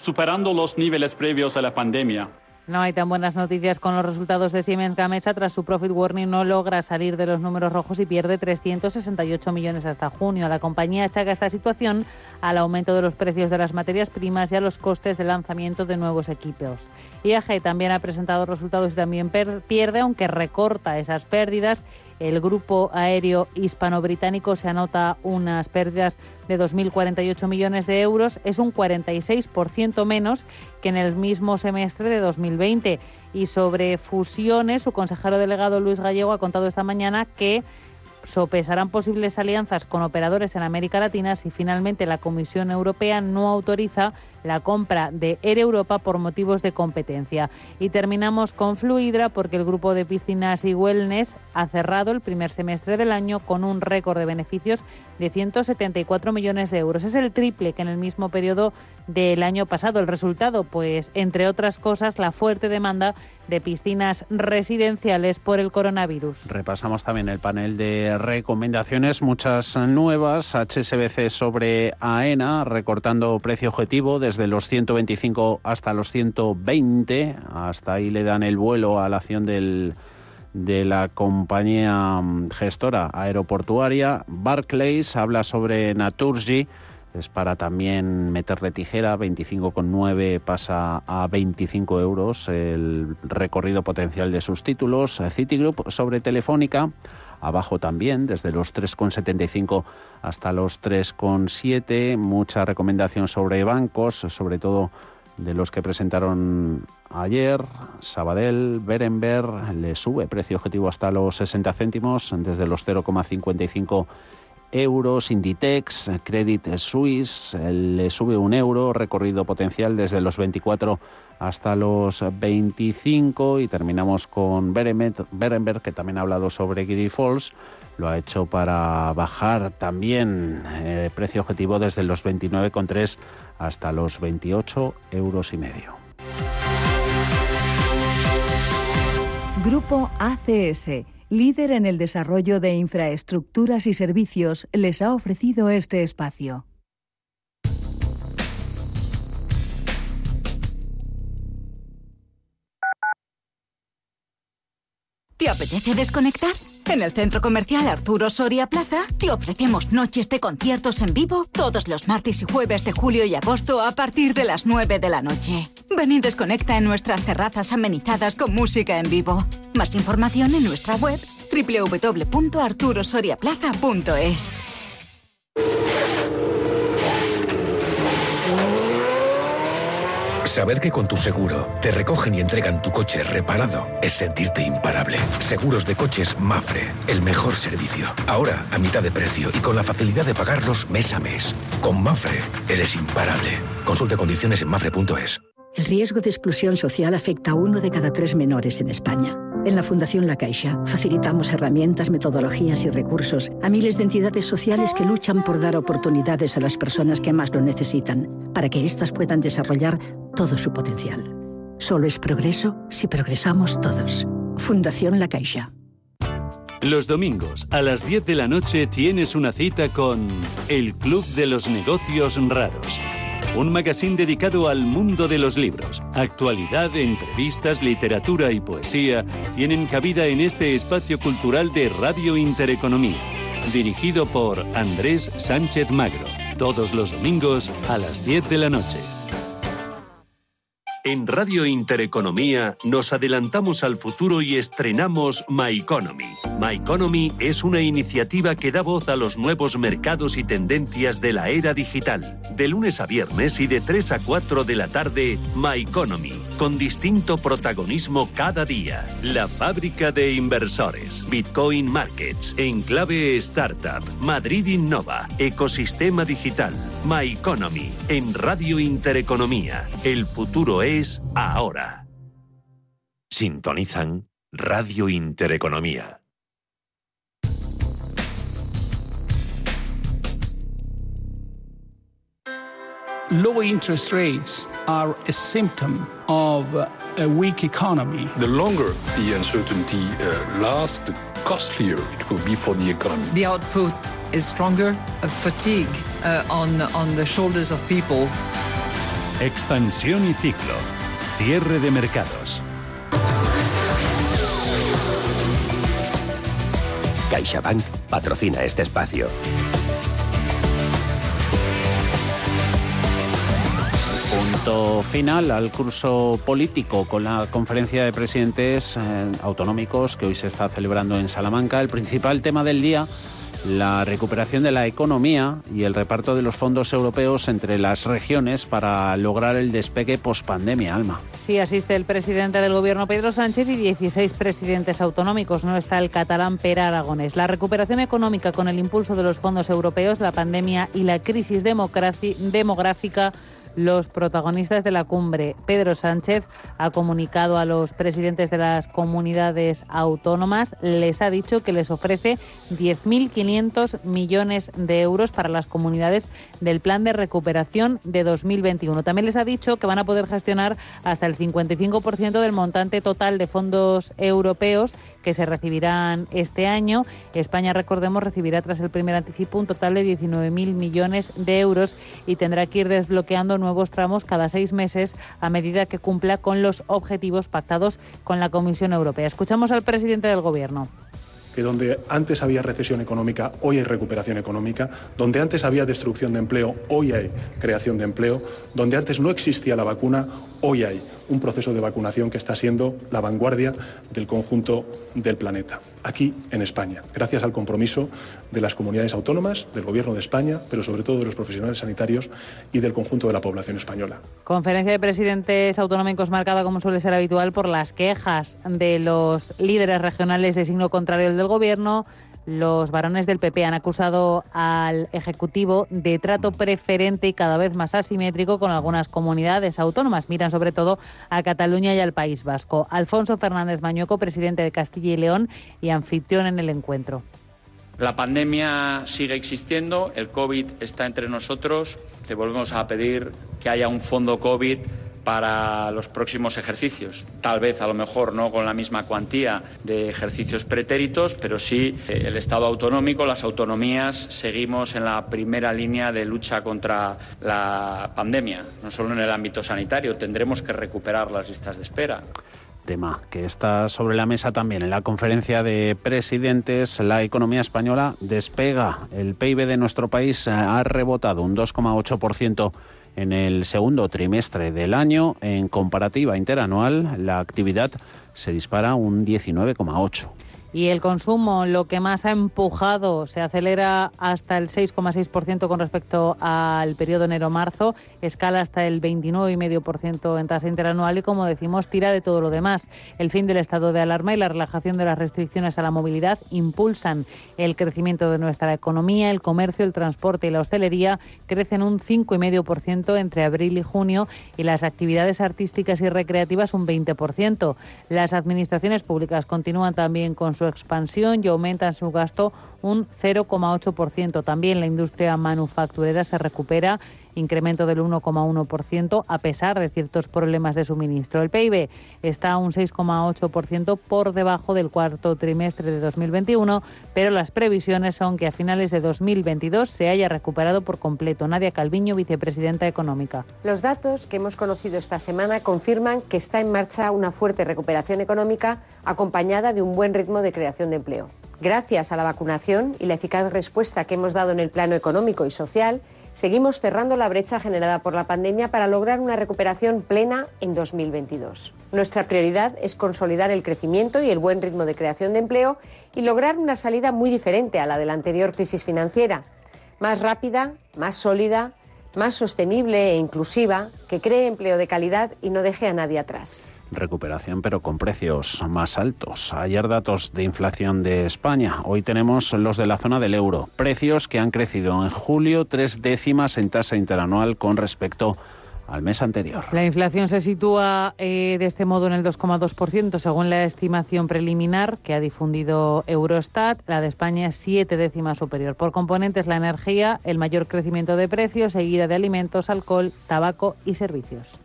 superando los niveles previos a la pandemia. No hay tan buenas noticias con los resultados de Siemens Gamesa. Tras su profit warning no logra salir de los números rojos y pierde 368 millones hasta junio. La compañía achaca esta situación al aumento de los precios de las materias primas y a los costes de lanzamiento de nuevos equipos. IAG también ha presentado resultados y también pierde, aunque recorta esas pérdidas el grupo aéreo hispano-británico se anota unas pérdidas de 2.048 millones de euros. Es un 46% menos que en el mismo semestre de 2020. Y sobre fusiones, su consejero delegado Luis Gallego ha contado esta mañana que sopesarán posibles alianzas con operadores en América Latina si finalmente la Comisión Europea no autoriza la compra de Air Europa por motivos de competencia. Y terminamos con Fluidra porque el grupo de piscinas y wellness ha cerrado el primer semestre del año con un récord de beneficios de 174 millones de euros. Es el triple que en el mismo periodo del año pasado. El resultado, pues, entre otras cosas, la fuerte demanda de piscinas residenciales por el coronavirus. Repasamos también el panel de recomendaciones, muchas nuevas. HSBC sobre AENA, recortando precio objetivo desde los 125 hasta los 120. Hasta ahí le dan el vuelo a la acción del de la compañía mm, gestora aeroportuaria. Barclays habla sobre Naturgy, es para también meterle tijera, 25,9 pasa a 25 euros el recorrido potencial de sus títulos. Citigroup sobre Telefónica, abajo también, desde los 3,75 hasta los 3,7. Mucha recomendación sobre bancos, sobre todo de los que presentaron ayer, Sabadell, Berenberg, le sube precio objetivo hasta los 60 céntimos, desde los 0,55 euros. Inditex, Credit Suisse, le sube un euro, recorrido potencial desde los 24 hasta los 25 y terminamos con Berenberg, que también ha hablado sobre Giddy Falls. Lo ha hecho para bajar también el eh, precio objetivo desde los 29,3 hasta los 28 euros y medio. Grupo ACS, líder en el desarrollo de infraestructuras y servicios, les ha ofrecido este espacio. ¿Te apetece desconectar? En el centro comercial Arturo Soria Plaza te ofrecemos noches de conciertos en vivo todos los martes y jueves de julio y agosto a partir de las 9 de la noche. Ven y desconecta en nuestras terrazas amenizadas con música en vivo. Más información en nuestra web www.arturosoriaplaza.es. Saber que con tu seguro te recogen y entregan tu coche reparado es sentirte imparable. Seguros de coches Mafre, el mejor servicio. Ahora a mitad de precio y con la facilidad de pagarlos mes a mes. Con Mafre eres imparable. Consulte condiciones en mafre.es. El riesgo de exclusión social afecta a uno de cada tres menores en España. En la Fundación La Caixa facilitamos herramientas, metodologías y recursos a miles de entidades sociales que luchan por dar oportunidades a las personas que más lo necesitan, para que éstas puedan desarrollar todo su potencial. Solo es progreso si progresamos todos. Fundación La Caixa. Los domingos a las 10 de la noche tienes una cita con El Club de los Negocios Raros un magazine dedicado al mundo de los libros. Actualidad, entrevistas, literatura y poesía tienen cabida en este espacio cultural de Radio Intereconomía, dirigido por Andrés Sánchez Magro, todos los domingos a las 10 de la noche. En Radio Intereconomía nos adelantamos al futuro y estrenamos My Economy. My Economy es una iniciativa que da voz a los nuevos mercados y tendencias de la era digital. De lunes a viernes y de 3 a 4 de la tarde, My Economy, con distinto protagonismo cada día. La fábrica de inversores, Bitcoin Markets, Enclave Startup, Madrid Innova, Ecosistema Digital, My Economy, en Radio Intereconomía. El futuro es ahora. Sintonizan Radio Intereconomía. Low interest rates are a symptom of a weak economy. The longer the uncertainty uh, lasts, the costlier it will be for the economy. The output is stronger, a fatigue uh, on, on the shoulders of people. Expansión y ciclo. Cierre de mercados. CaixaBank patrocina este espacio. Punto final al curso político con la conferencia de presidentes eh, autonómicos que hoy se está celebrando en Salamanca. El principal tema del día la recuperación de la economía y el reparto de los fondos europeos entre las regiones para lograr el despegue pospandemia, Alma. Sí, asiste el presidente del gobierno Pedro Sánchez y 16 presidentes autonómicos. No está el catalán Per Aragonés. La recuperación económica con el impulso de los fondos europeos, la pandemia y la crisis demográfica los protagonistas de la cumbre. Pedro Sánchez ha comunicado a los presidentes de las comunidades autónomas, les ha dicho que les ofrece 10.500 millones de euros para las comunidades del plan de recuperación de 2021. También les ha dicho que van a poder gestionar hasta el 55% del montante total de fondos europeos que se recibirán este año. España, recordemos, recibirá tras el primer anticipo un total de 19.000 millones de euros y tendrá que ir desbloqueando nuevos tramos cada seis meses a medida que cumpla con los objetivos pactados con la Comisión Europea. Escuchamos al presidente del Gobierno que donde antes había recesión económica, hoy hay recuperación económica, donde antes había destrucción de empleo, hoy hay creación de empleo, donde antes no existía la vacuna, hoy hay un proceso de vacunación que está siendo la vanguardia del conjunto del planeta, aquí en España, gracias al compromiso de las comunidades autónomas, del Gobierno de España, pero sobre todo de los profesionales sanitarios y del conjunto de la población española. Conferencia de presidentes autonómicos marcada, como suele ser habitual, por las quejas de los líderes regionales de signo contrario al del Gobierno los varones del PP han acusado al Ejecutivo de trato preferente y cada vez más asimétrico con algunas comunidades autónomas. Miran sobre todo a Cataluña y al País Vasco. Alfonso Fernández Mañueco, presidente de Castilla y León y anfitrión en el encuentro. La pandemia sigue existiendo, el COVID está entre nosotros. Te volvemos a pedir que haya un fondo COVID para los próximos ejercicios. Tal vez, a lo mejor, no con la misma cuantía de ejercicios pretéritos, pero sí eh, el Estado autonómico, las autonomías, seguimos en la primera línea de lucha contra la pandemia, no solo en el ámbito sanitario. Tendremos que recuperar las listas de espera tema que está sobre la mesa también en la conferencia de presidentes. La economía española despega. El PIB de nuestro país ha rebotado un 2,8% en el segundo trimestre del año. En comparativa interanual, la actividad se dispara un 19,8%. Y el consumo, lo que más ha empujado, se acelera hasta el 6,6% con respecto al periodo enero-marzo, escala hasta el 29,5% en tasa interanual y, como decimos, tira de todo lo demás. El fin del estado de alarma y la relajación de las restricciones a la movilidad impulsan el crecimiento de nuestra economía, el comercio, el transporte y la hostelería crecen un 5,5% entre abril y junio y las actividades artísticas y recreativas un 20%. Las administraciones públicas continúan también con su expansión y aumentan su gasto un 0,8%. También la industria manufacturera se recupera incremento del 1,1% a pesar de ciertos problemas de suministro. El PIB está un 6,8% por debajo del cuarto trimestre de 2021, pero las previsiones son que a finales de 2022 se haya recuperado por completo. Nadia Calviño, vicepresidenta económica. Los datos que hemos conocido esta semana confirman que está en marcha una fuerte recuperación económica acompañada de un buen ritmo de creación de empleo. Gracias a la vacunación y la eficaz respuesta que hemos dado en el plano económico y social, seguimos cerrando la brecha generada por la pandemia para lograr una recuperación plena en 2022. Nuestra prioridad es consolidar el crecimiento y el buen ritmo de creación de empleo y lograr una salida muy diferente a la de la anterior crisis financiera, más rápida, más sólida, más sostenible e inclusiva, que cree empleo de calidad y no deje a nadie atrás recuperación, pero con precios más altos. Ayer datos de inflación de España, hoy tenemos los de la zona del euro. Precios que han crecido en julio tres décimas en tasa interanual con respecto al mes anterior. La inflación se sitúa eh, de este modo en el 2,2% según la estimación preliminar que ha difundido Eurostat. La de España es siete décimas superior. Por componentes, la energía, el mayor crecimiento de precios, seguida de alimentos, alcohol, tabaco y servicios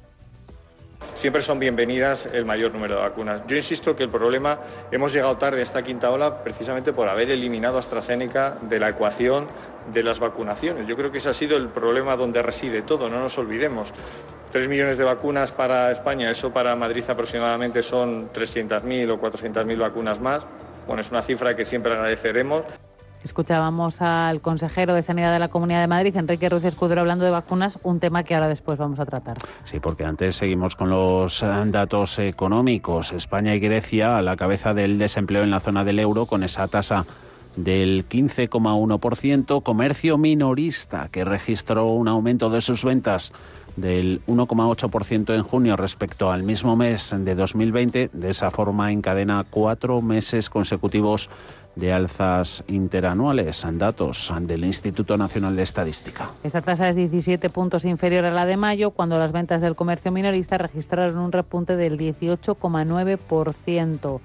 siempre son bienvenidas el mayor número de vacunas. Yo insisto que el problema, hemos llegado tarde a esta quinta ola precisamente por haber eliminado AstraZeneca de la ecuación de las vacunaciones. Yo creo que ese ha sido el problema donde reside todo, no nos olvidemos. Tres millones de vacunas para España, eso para Madrid aproximadamente son 300.000 o 400.000 vacunas más. Bueno, es una cifra que siempre agradeceremos. Escuchábamos al consejero de Sanidad de la Comunidad de Madrid, Enrique Ruiz Escudero, hablando de vacunas, un tema que ahora después vamos a tratar. Sí, porque antes seguimos con los eh, datos económicos. España y Grecia a la cabeza del desempleo en la zona del euro con esa tasa del 15,1%, comercio minorista que registró un aumento de sus ventas del 1,8% en junio respecto al mismo mes de 2020. De esa forma encadena cuatro meses consecutivos de alzas interanuales, datos del Instituto Nacional de Estadística. Esta tasa es 17 puntos inferior a la de mayo, cuando las ventas del comercio minorista registraron un repunte del 18,9%.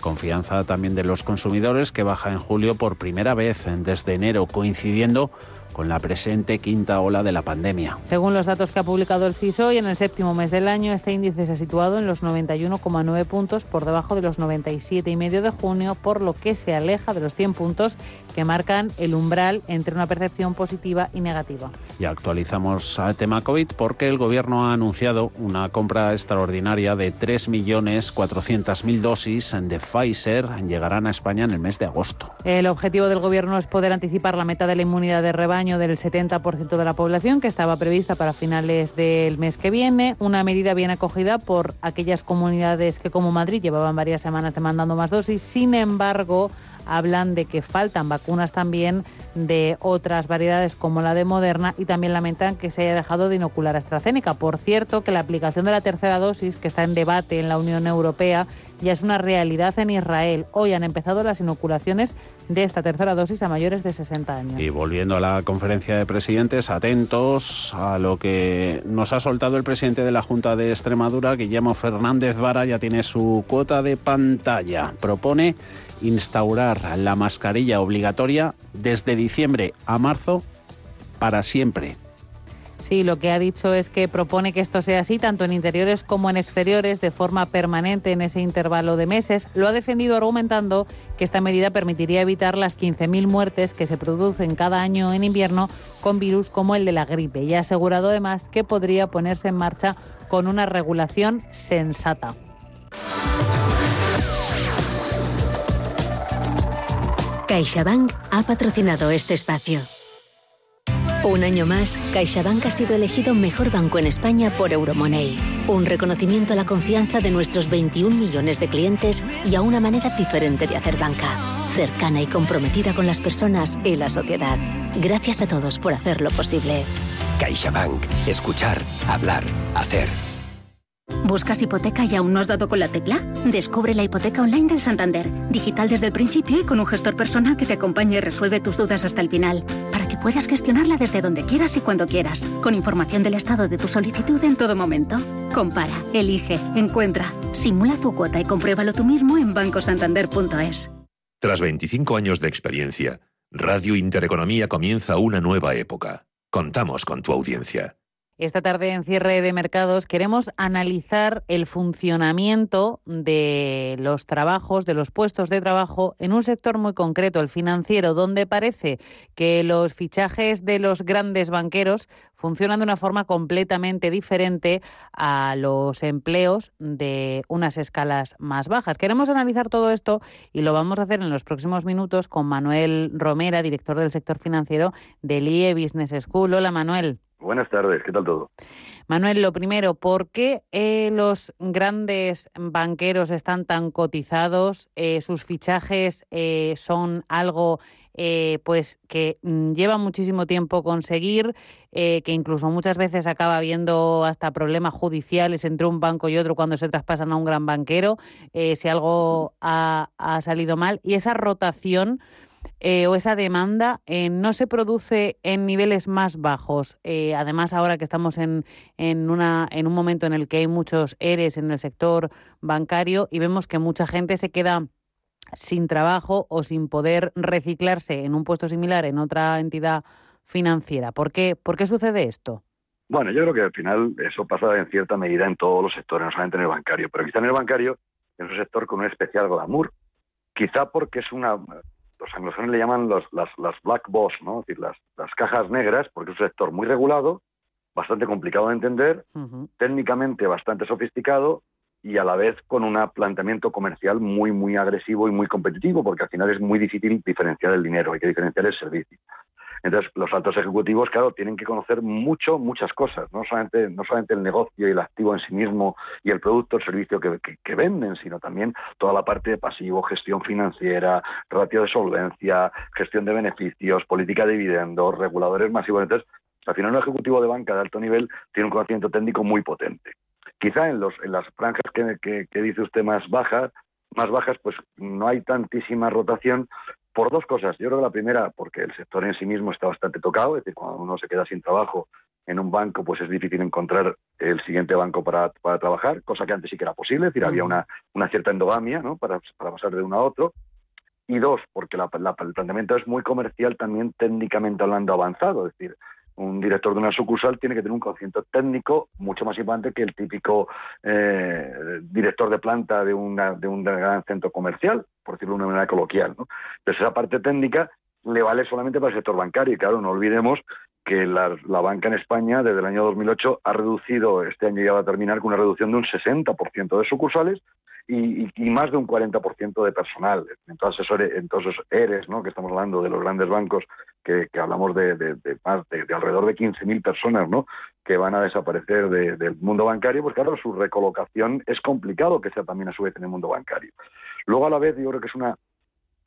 Confianza también de los consumidores que baja en julio por primera vez desde enero, coincidiendo con la presente quinta ola de la pandemia. Según los datos que ha publicado el CISO, y en el séptimo mes del año este índice se ha situado en los 91,9 puntos por debajo de los 97,5 de junio, por lo que se aleja de los 100 puntos que marcan el umbral entre una percepción positiva y negativa. Y actualizamos al tema COVID porque el Gobierno ha anunciado una compra extraordinaria de 3.400.000 dosis de Pfizer. Llegarán a España en el mes de agosto. El objetivo del Gobierno es poder anticipar la meta de la inmunidad de rebaño del 70% de la población que estaba prevista para finales del mes que viene. Una medida bien acogida por aquellas comunidades que como Madrid llevaban varias semanas demandando más dosis. Sin embargo, hablan de que faltan vacunas también de otras variedades como la de Moderna y también lamentan que se haya dejado de inocular AstraZeneca. Por cierto, que la aplicación de la tercera dosis, que está en debate en la Unión Europea, ya es una realidad en Israel. Hoy han empezado las inoculaciones de esta tercera dosis a mayores de 60 años. Y volviendo a la conferencia de presidentes, atentos a lo que nos ha soltado el presidente de la Junta de Extremadura, Guillermo Fernández Vara, ya tiene su cuota de pantalla. Propone instaurar la mascarilla obligatoria desde diciembre a marzo para siempre. Sí, lo que ha dicho es que propone que esto sea así tanto en interiores como en exteriores de forma permanente en ese intervalo de meses. Lo ha defendido argumentando que esta medida permitiría evitar las 15.000 muertes que se producen cada año en invierno con virus como el de la gripe y ha asegurado además que podría ponerse en marcha con una regulación sensata. CaixaBank ha patrocinado este espacio. Un año más, CaixaBank ha sido elegido mejor banco en España por Euromoney. Un reconocimiento a la confianza de nuestros 21 millones de clientes y a una manera diferente de hacer banca. Cercana y comprometida con las personas y la sociedad. Gracias a todos por hacerlo posible. CaixaBank. Escuchar, hablar, hacer. ¿Buscas hipoteca y aún no has dado con la tecla? Descubre la hipoteca online del Santander, digital desde el principio y con un gestor personal que te acompañe y resuelve tus dudas hasta el final, para que puedas gestionarla desde donde quieras y cuando quieras, con información del estado de tu solicitud en todo momento. Compara, elige, encuentra, simula tu cuota y compruébalo tú mismo en bancosantander.es. Tras 25 años de experiencia, Radio Intereconomía comienza una nueva época. Contamos con tu audiencia. Esta tarde en cierre de mercados queremos analizar el funcionamiento de los trabajos, de los puestos de trabajo en un sector muy concreto, el financiero, donde parece que los fichajes de los grandes banqueros funcionan de una forma completamente diferente a los empleos de unas escalas más bajas. Queremos analizar todo esto y lo vamos a hacer en los próximos minutos con Manuel Romera, director del sector financiero del IE Business School. Hola Manuel. Buenas tardes, ¿qué tal todo? Manuel, lo primero, ¿por qué eh, los grandes banqueros están tan cotizados? Eh, sus fichajes eh, son algo pues que mm, lleva muchísimo tiempo conseguir, que incluso muchas veces acaba habiendo hasta problemas judiciales entre un banco y otro cuando se traspasan a un gran banquero, si algo ha salido mal. Y esa rotación eh, o esa demanda eh, no se produce en niveles más bajos. Eh, además, ahora que estamos en, en, una, en un momento en el que hay muchos ERES en el sector bancario y vemos que mucha gente se queda sin trabajo o sin poder reciclarse en un puesto similar en otra entidad financiera. ¿Por qué, ¿Por qué sucede esto? Bueno, yo creo que al final eso pasa en cierta medida en todos los sectores, no solamente en el bancario, pero quizá en el bancario es un sector con un especial glamour, quizá porque es una los anglosajones le llaman los, las, las black box, ¿no? Es decir, las, las cajas negras, porque es un sector muy regulado, bastante complicado de entender, técnicamente bastante sofisticado y a la vez con un planteamiento comercial muy, muy agresivo y muy competitivo, porque al final es muy difícil diferenciar el dinero, hay que diferenciar el servicio. Entonces, los altos ejecutivos, claro, tienen que conocer mucho, muchas cosas, no solamente, no solamente el negocio y el activo en sí mismo y el producto o servicio que, que, venden, sino también toda la parte de pasivo, gestión financiera, ratio de solvencia, gestión de beneficios, política de dividendos, reguladores masivos. Entonces, al final, un ejecutivo de banca de alto nivel tiene un conocimiento técnico muy potente. Quizá en, los, en las franjas que, que dice usted más bajas, más bajas, pues no hay tantísima rotación por dos cosas. Yo creo que la primera, porque el sector en sí mismo está bastante tocado, es decir, cuando uno se queda sin trabajo en un banco, pues es difícil encontrar el siguiente banco para, para trabajar, cosa que antes sí que era posible, es decir, había una, una cierta endogamia ¿no? para, para pasar de uno a otro. Y dos, porque la, el planteamiento es muy comercial también técnicamente hablando avanzado, es decir, un director de una sucursal tiene que tener un conocimiento técnico mucho más importante que el típico eh, director de planta de, una, de un gran centro comercial, por decirlo de una manera coloquial. ¿no? Esa parte técnica le vale solamente para el sector bancario. Y claro, no olvidemos que la, la, banca en España desde el año 2008 ha reducido, este año ya va a terminar con una reducción de un 60% de sucursales y, y, más de un 40% de personal. En todos esos, en todos esos ERES ¿no? que estamos hablando de los grandes bancos, que, que hablamos de, de, de, más de, de alrededor de 15.000 personas ¿no? que van a desaparecer del mundo bancario, pues claro, su recolocación es complicado que sea también a su vez en el mundo bancario. Luego a la vez yo creo que es una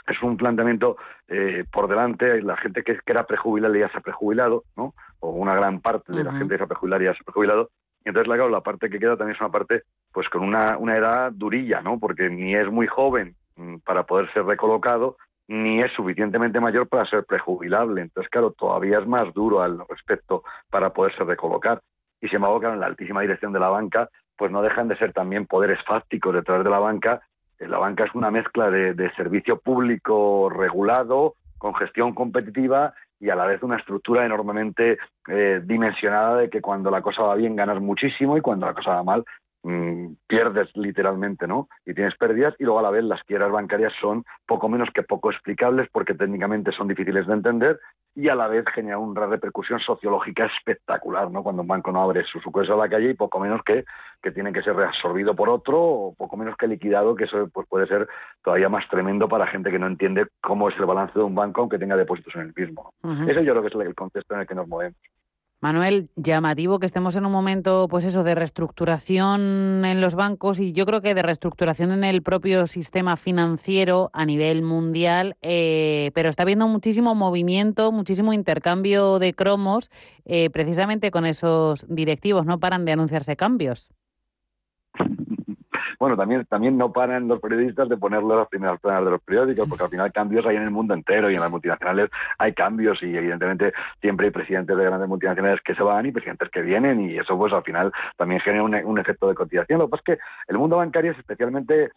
es un planteamiento eh, por delante, la gente que, que era prejubilada ya se ha prejubilado, ¿no? O una gran parte de la gente que se ha prejubilado ya se ha prejubilado, entonces, claro, la parte que queda también es una parte, pues con una, una edad durilla, ¿no? Porque ni es muy joven mm, para poder ser recolocado, ni es suficientemente mayor para ser prejubilable. Entonces, claro, todavía es más duro al respecto para poderse recolocar. Y sin embargo, claro, en la altísima dirección de la banca, pues no dejan de ser también poderes fácticos detrás de la banca. Eh, la banca es una mezcla de servicio público regulado, con gestión competitiva y a la vez una estructura enormemente eh, dimensionada de que cuando la cosa va bien ganas muchísimo y cuando la cosa va mal mm, pierdes literalmente, ¿no? Y tienes pérdidas y luego a la vez las quiebras bancarias son poco menos que poco explicables porque técnicamente son difíciles de entender y a la vez genera una repercusión sociológica espectacular, ¿no? Cuando un banco no abre su sucursal a la calle y poco menos que, que tiene que ser reabsorbido por otro o poco menos que liquidado, que eso pues, puede ser todavía más tremendo para gente que no entiende cómo es el balance de un banco aunque tenga depósitos en el mismo. Ese yo creo que es el contexto en el que nos movemos. Manuel, llamativo que estemos en un momento, pues eso, de reestructuración en los bancos y yo creo que de reestructuración en el propio sistema financiero a nivel mundial, eh, pero está habiendo muchísimo movimiento, muchísimo intercambio de cromos, eh, precisamente con esos directivos, no paran de anunciarse cambios bueno, también, también no paran los periodistas de ponerlo a las primeras planas de los periódicos, porque al final cambios hay en el mundo entero y en las multinacionales hay cambios y evidentemente siempre hay presidentes de grandes multinacionales que se van y presidentes que vienen y eso pues al final también genera un, un efecto de cotización. Lo que pasa es que el mundo bancario es especialmente,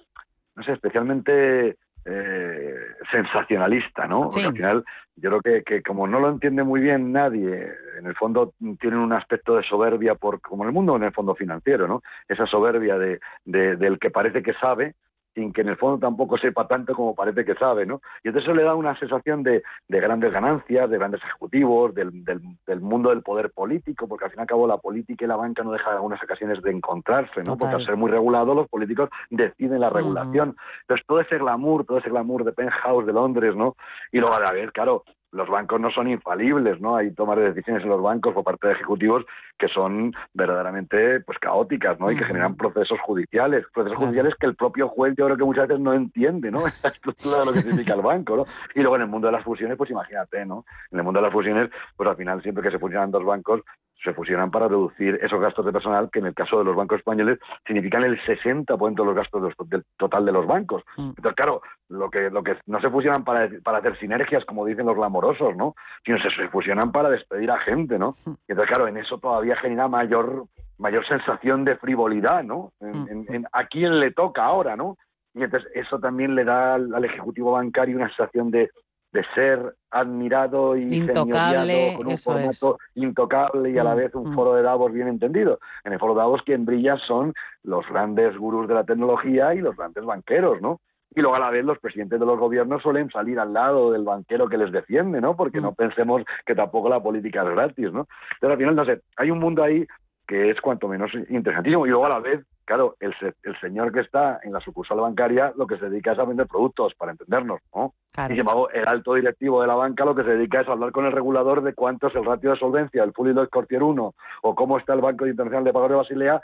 no sé, especialmente eh, sensacionalista, ¿no? Porque al final yo creo que, que, como no lo entiende muy bien nadie, en el fondo tienen un aspecto de soberbia, por, como en el mundo en el fondo financiero, ¿no? Esa soberbia de, de, del que parece que sabe sin que en el fondo tampoco sepa tanto como parece que sabe, ¿no? Y entonces eso le da una sensación de, de grandes ganancias, de grandes ejecutivos, del, del, del, mundo del poder político, porque al fin y al cabo la política y la banca no dejan en algunas ocasiones de encontrarse, ¿no? Porque al ser muy regulado los políticos deciden la regulación. Entonces todo ese glamour, todo ese glamour de penthouse de Londres, ¿no? Y luego a ver, claro, los bancos no son infalibles, ¿no? Hay tomas de decisiones en los bancos por parte de ejecutivos que son verdaderamente pues caóticas, ¿no? Y que generan procesos judiciales, procesos judiciales que el propio juez yo creo que muchas veces no entiende, ¿no? La estructura de lo que significa el banco, ¿no? Y luego en el mundo de las fusiones, pues imagínate, ¿no? En el mundo de las fusiones, pues al final siempre que se fusionan dos bancos, se fusionan para reducir esos gastos de personal que en el caso de los bancos españoles significan el 60% de los gastos del total de los bancos. Entonces, claro, lo que lo que no se fusionan para, para hacer sinergias, como dicen los glamorosos, ¿no? Sino se, se fusionan para despedir a gente, ¿no? Y entonces, claro, en eso todavía genera mayor mayor sensación de frivolidad, ¿no? En, en, en a quién le toca ahora, ¿no? Y entonces eso también le da al, al ejecutivo bancario una sensación de, de ser admirado y intocable, con un formato es. intocable y a la vez un mm. foro de Davos bien entendido. En el foro de Davos quien brilla son los grandes gurús de la tecnología y los grandes banqueros, ¿no? Y luego a la vez los presidentes de los gobiernos suelen salir al lado del banquero que les defiende, ¿no? Porque mm. no pensemos que tampoco la política es gratis, ¿no? Entonces al final, no sé, hay un mundo ahí que es cuanto menos interesantísimo y luego a la vez claro, el, el, señor que está en la sucursal bancaria lo que se dedica es a vender productos, para entendernos, ¿no? Claro. Y sin embargo, el alto directivo de la banca lo que se dedica es a hablar con el regulador de cuánto es el ratio de solvencia, el Fully Load Cortier 1, o cómo está el Banco Internacional de Pagos de Basilea,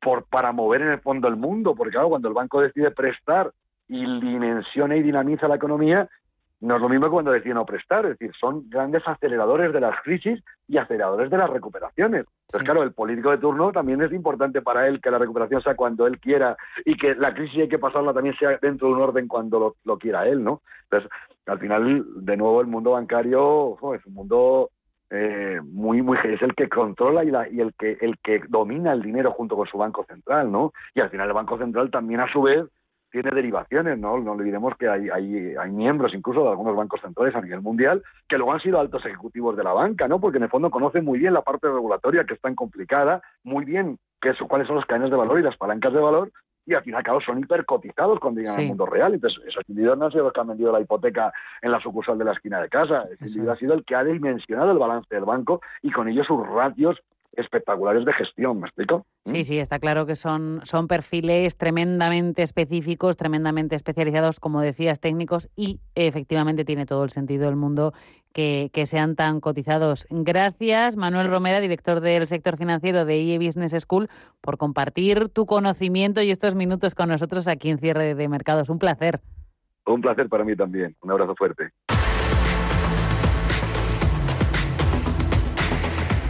por, para mover en el fondo el mundo, porque claro, cuando el banco decide prestar y dimensiona y dinamiza la economía, no es lo mismo que cuando deciden no prestar, es decir, son grandes aceleradores de las crisis y aceleradores de las recuperaciones. Entonces, sí. claro, el político de turno también es importante para él que la recuperación sea cuando él quiera y que la crisis hay que pasarla también sea dentro de un orden cuando lo, lo quiera él, ¿no? Entonces, al final, de nuevo, el mundo bancario oh, es un mundo eh, muy muy es el que controla y, la, y el que el que domina el dinero junto con su banco central, ¿no? Y al final el banco central también a su vez tiene derivaciones, ¿no? No olvidemos que hay, hay, hay miembros incluso de algunos bancos centrales a nivel mundial que luego han sido altos ejecutivos de la banca, ¿no? Porque en el fondo conocen muy bien la parte regulatoria que es tan complicada, muy bien qué es, cuáles son los cadenas de valor y las palancas de valor, y al fin y al cabo son hipercotizados cuando llegan sí. al mundo real. Entonces, esos individuos no han sido los que han vendido la hipoteca en la sucursal de la esquina de casa. Ese individuo ha sido el que ha dimensionado el balance del banco y con ello sus ratios espectaculares de gestión, ¿me explico? Sí, sí, está claro que son, son perfiles tremendamente específicos, tremendamente especializados, como decías, técnicos, y efectivamente tiene todo el sentido del mundo que, que sean tan cotizados. Gracias, Manuel Romera, director del sector financiero de IE Business School, por compartir tu conocimiento y estos minutos con nosotros aquí en Cierre de Mercados. Un placer. Un placer para mí también. Un abrazo fuerte.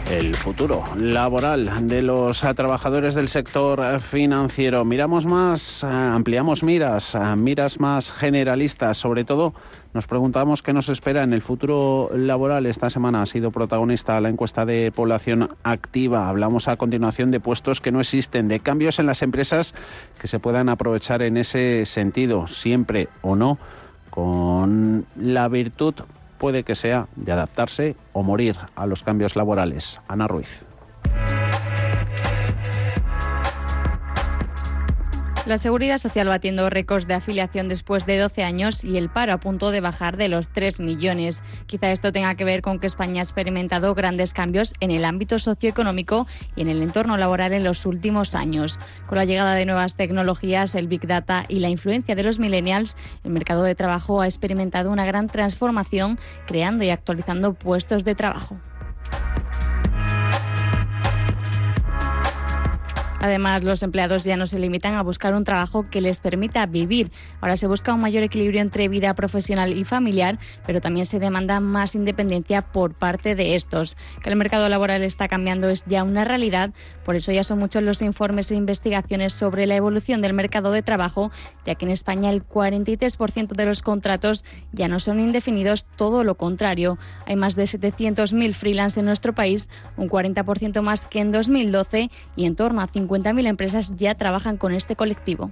El futuro laboral de los trabajadores del sector financiero. Miramos más, ampliamos miras, miras más generalistas, sobre todo nos preguntamos qué nos espera en el futuro laboral. Esta semana ha sido protagonista la encuesta de población activa. Hablamos a continuación de puestos que no existen, de cambios en las empresas que se puedan aprovechar en ese sentido, siempre o no, con la virtud puede que sea de adaptarse o morir a los cambios laborales. Ana Ruiz. La seguridad social batiendo récords de afiliación después de 12 años y el paro a punto de bajar de los 3 millones. Quizá esto tenga que ver con que España ha experimentado grandes cambios en el ámbito socioeconómico y en el entorno laboral en los últimos años. Con la llegada de nuevas tecnologías, el Big Data y la influencia de los millennials, el mercado de trabajo ha experimentado una gran transformación, creando y actualizando puestos de trabajo. Además, los empleados ya no se limitan a buscar un trabajo que les permita vivir. Ahora se busca un mayor equilibrio entre vida profesional y familiar, pero también se demanda más independencia por parte de estos. Que el mercado laboral está cambiando es ya una realidad, por eso ya son muchos los informes e investigaciones sobre la evolución del mercado de trabajo, ya que en España el 43% de los contratos ya no son indefinidos, todo lo contrario. Hay más de 700.000 freelance en nuestro país, un 40% más que en 2012 y en torno a 50 50.000 empresas ya trabajan con este colectivo.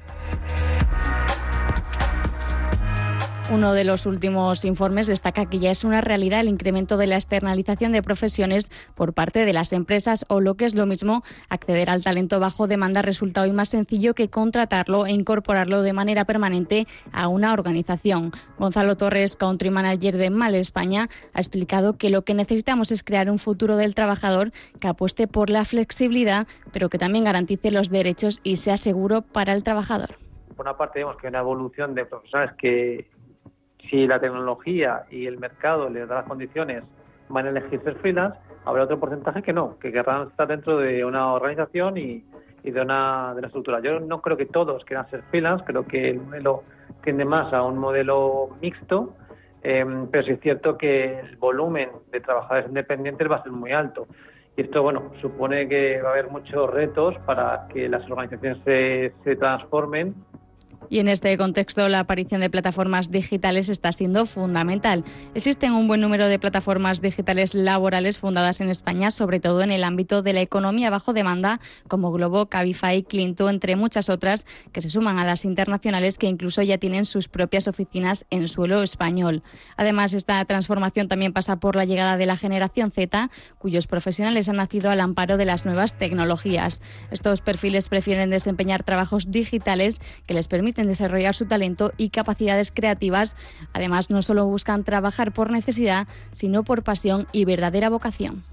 Uno de los últimos informes destaca que ya es una realidad el incremento de la externalización de profesiones por parte de las empresas o lo que es lo mismo, acceder al talento bajo demanda resulta hoy más sencillo que contratarlo e incorporarlo de manera permanente a una organización. Gonzalo Torres, Country Manager de Mal España, ha explicado que lo que necesitamos es crear un futuro del trabajador que apueste por la flexibilidad, pero que también garantice los derechos y sea seguro para el trabajador. Por una parte vemos que hay una evolución de profesionales que si la tecnología y el mercado les da las condiciones, van a elegir ser freelance, habrá otro porcentaje que no, que querrán estar dentro de una organización y, de, una, de una estructura. Yo no creo que todos quieran ser freelance, creo que el modelo tiende más a un modelo mixto, em, pero sí es cierto que el volumen de trabajadores independientes va a ser muy alto. Y esto, bueno, supone que va a haber muchos retos para que las organizaciones se, se transformen y en este contexto, la aparición de plataformas digitales está siendo fundamental. Existen un buen número de plataformas digitales laborales fundadas en España, sobre todo en el ámbito de la economía bajo demanda, como Globo, Cabify, Clinto, entre muchas otras, que se suman a las internacionales que incluso ya tienen sus propias oficinas en suelo español. Además, esta transformación también pasa por la llegada de la generación Z, cuyos profesionales han nacido al amparo de las nuevas tecnologías. Estos perfiles prefieren desempeñar trabajos digitales que les permiten en desarrollar su talento y capacidades creativas. Además, no solo buscan trabajar por necesidad, sino por pasión y verdadera vocación.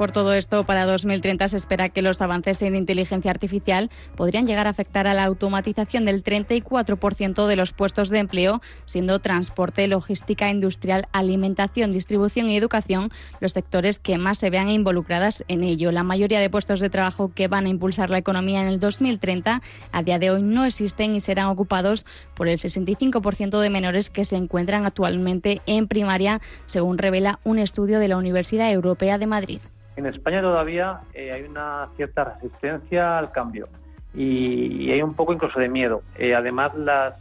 Por todo esto, para 2030 se espera que los avances en inteligencia artificial podrían llegar a afectar a la automatización del 34% de los puestos de empleo, siendo transporte, logística industrial, alimentación, distribución y educación los sectores que más se vean involucradas en ello. La mayoría de puestos de trabajo que van a impulsar la economía en el 2030 a día de hoy no existen y serán ocupados por el 65% de menores que se encuentran actualmente en primaria, según revela un estudio de la Universidad Europea de Madrid. En España todavía eh, hay una cierta resistencia al cambio y, hay un poco incluso de miedo. Eh, además, las,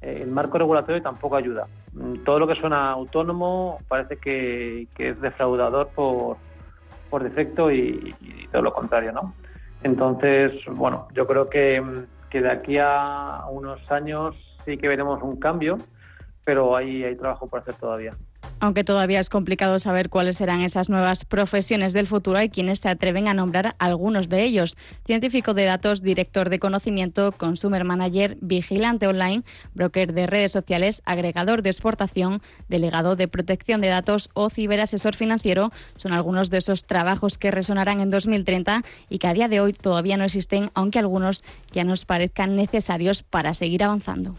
eh, el marco regulatorio tampoco ayuda. Mm, todo lo que suena autónomo parece que, es defraudador por, defecto y, todo lo contrario, ¿no? Entonces, bueno, yo creo que, que de aquí a unos años sí que veremos un cambio, pero hay trabajo por hacer todavía. Aunque todavía es complicado saber cuáles serán esas nuevas profesiones del futuro, hay quienes se atreven a nombrar algunos de ellos. Científico de datos, director de conocimiento, consumer manager, vigilante online, broker de redes sociales, agregador de exportación, delegado de protección de datos o ciberasesor financiero son algunos de esos trabajos que resonarán en 2030 y que a día de hoy todavía no existen, aunque algunos ya nos parezcan necesarios para seguir avanzando.